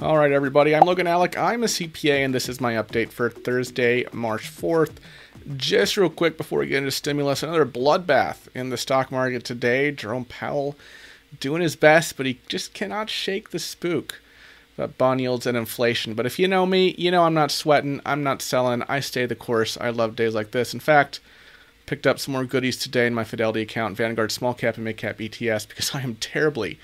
All right, everybody. I'm Logan Allec. I'm a CPA, and this is my update for Thursday, March 4th. Just real quick before we get into stimulus, another bloodbath in the stock market today. Jerome Powell doing his best, but he just cannot shake the spook about bond yields and inflation. But if you know me, you know I'm not sweating. I'm not selling. I stay the course. I love days like this. In fact, picked up some more goodies today in my Fidelity account, Vanguard Small Cap and Mid Cap ETS, because I am terribly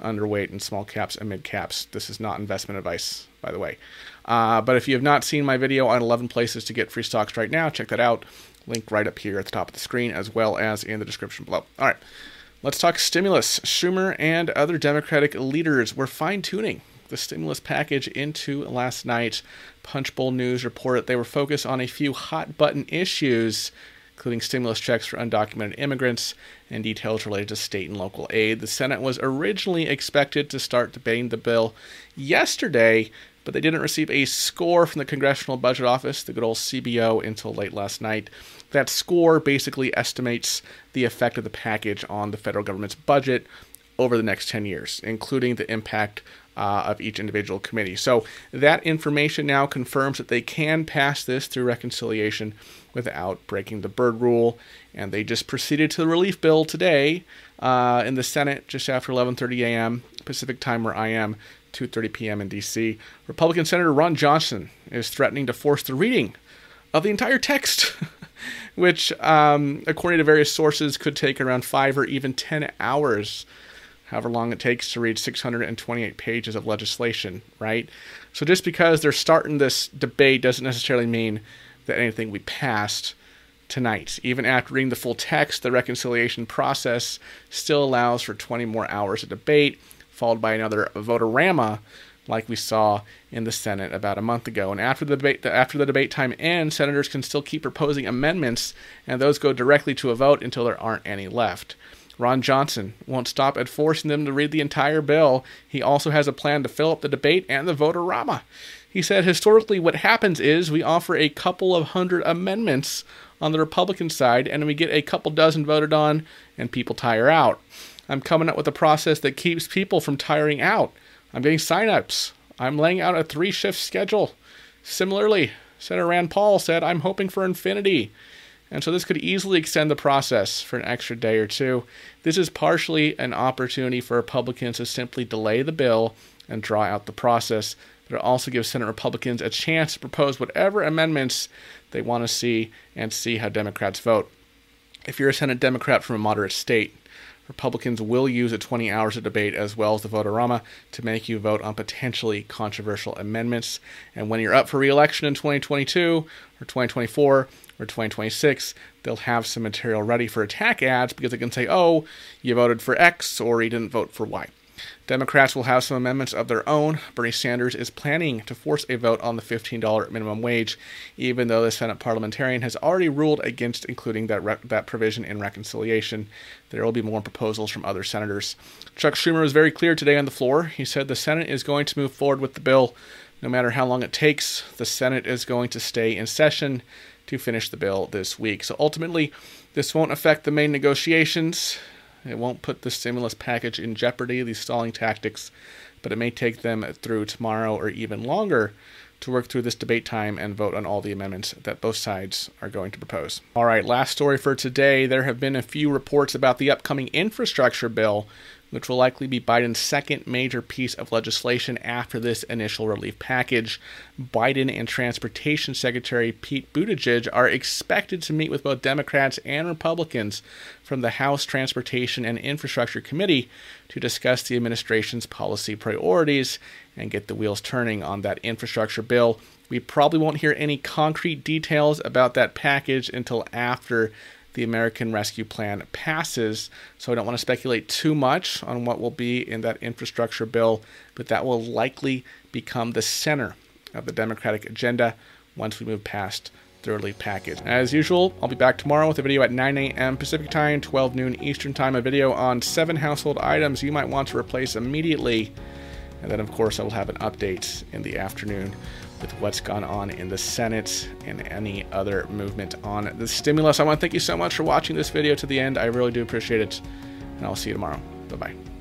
underweight in small caps and mid caps. This is not investment advice, by the way. Uh, but if you have not seen my video on 11 places to get free stocks right now, check that out. Link right up here at the top of the screen, as well as in the description below. All right, let's talk stimulus. Schumer and other Democratic leaders were fine tuning the stimulus package into last night. Punchbowl News reported they were focused on a few hot button issues including stimulus checks for undocumented immigrants and details related to state and local aid. The Senate was originally expected to start debating the bill yesterday, but they didn't receive a score from the Congressional Budget Office, the good old CBO, until late last night. That score basically estimates the effect of the package on the federal government's budget over the next 10 years, including the impact uh, of each individual committee. So that information now confirms that they can pass this through reconciliation without breaking the Byrd rule, and they just proceeded to the relief bill today uh, in the Senate just after 11:30 a.m. Pacific time, where I am. 2:30 p.m. in D.C. Republican Senator Ron Johnson is threatening to force the reading of the entire text, which, um, according to various sources, could take around five or even ten hours however long it takes to read 628 pages of legislation, right? So just because they're starting this debate doesn't necessarily mean that anything we passed tonight. Even after reading the full text, the reconciliation process still allows for 20 more hours of debate, followed by another vote-a-rama, like we saw in the Senate about a month ago. And after the debate, after the debate time ends, senators can still keep proposing amendments, and those go directly to a vote until there aren't any left. Ron Johnson won't stop at forcing them to read the entire bill. He also has a plan to fill up the debate and the vote-a-rama. He said historically what happens is we offer a couple of hundred amendments on the Republican side and we get a couple dozen voted on and people tire out. I'm coming up with a process that keeps people from tiring out. I'm getting signups. I'm laying out a three shift schedule. Similarly, Senator Rand Paul said, I'm hoping for infinity. And so this could easily extend the process for an extra day or two. This is partially an opportunity for Republicans to simply delay the bill and draw out the process, but it also gives Senate Republicans a chance to propose whatever amendments they want to see and see how Democrats vote. If you're a Senate Democrat from a moderate state, Republicans will use the 20 hours of debate as well as the vote-a-rama to make you vote on potentially controversial amendments. And when you're up for re-election in 2022 or 2024 or 2026, they'll have some material ready for attack ads because they can say, oh, you voted for X or you didn't vote for Y. Democrats will have some amendments of their own. Bernie Sanders is planning to force a vote on the $15 minimum wage, even though the Senate parliamentarian has already ruled against including that, re- that provision in reconciliation. There will be more proposals from other senators. Chuck Schumer was very clear today on the floor. He said the Senate is going to move forward with the bill no matter how long it takes. The Senate is going to stay in session to finish the bill this week. So ultimately, this won't affect the main negotiations. It won't put the stimulus package in jeopardy, these stalling tactics, but it may take them through tomorrow or even longer to work through this debate time and vote on all the amendments that both sides are going to propose. All right, last story for today. There have been a few reports about the upcoming infrastructure bill which will likely be Biden's second major piece of legislation after this initial relief package. Biden and Transportation Secretary Pete Buttigieg are expected to meet with both Democrats and Republicans from the House Transportation and Infrastructure Committee to discuss the administration's policy priorities and get the wheels turning on that infrastructure bill. We probably won't hear any concrete details about that package until after the American Rescue Plan passes. So I don't want to speculate too much on what will be in that infrastructure bill, but that will likely become the center of the Democratic agenda once we move past the relief package. As usual, I'll be back tomorrow with a video at 9 a.m. Pacific Time, 12 noon Eastern Time, a video on seven household items you might want to replace immediately. And then, of course, I will have an update in the afternoon with what's gone on in the Senate and any other movement on the stimulus. I want to thank you so much for watching this video to the end. I really do appreciate it. And I'll see you tomorrow. Bye bye.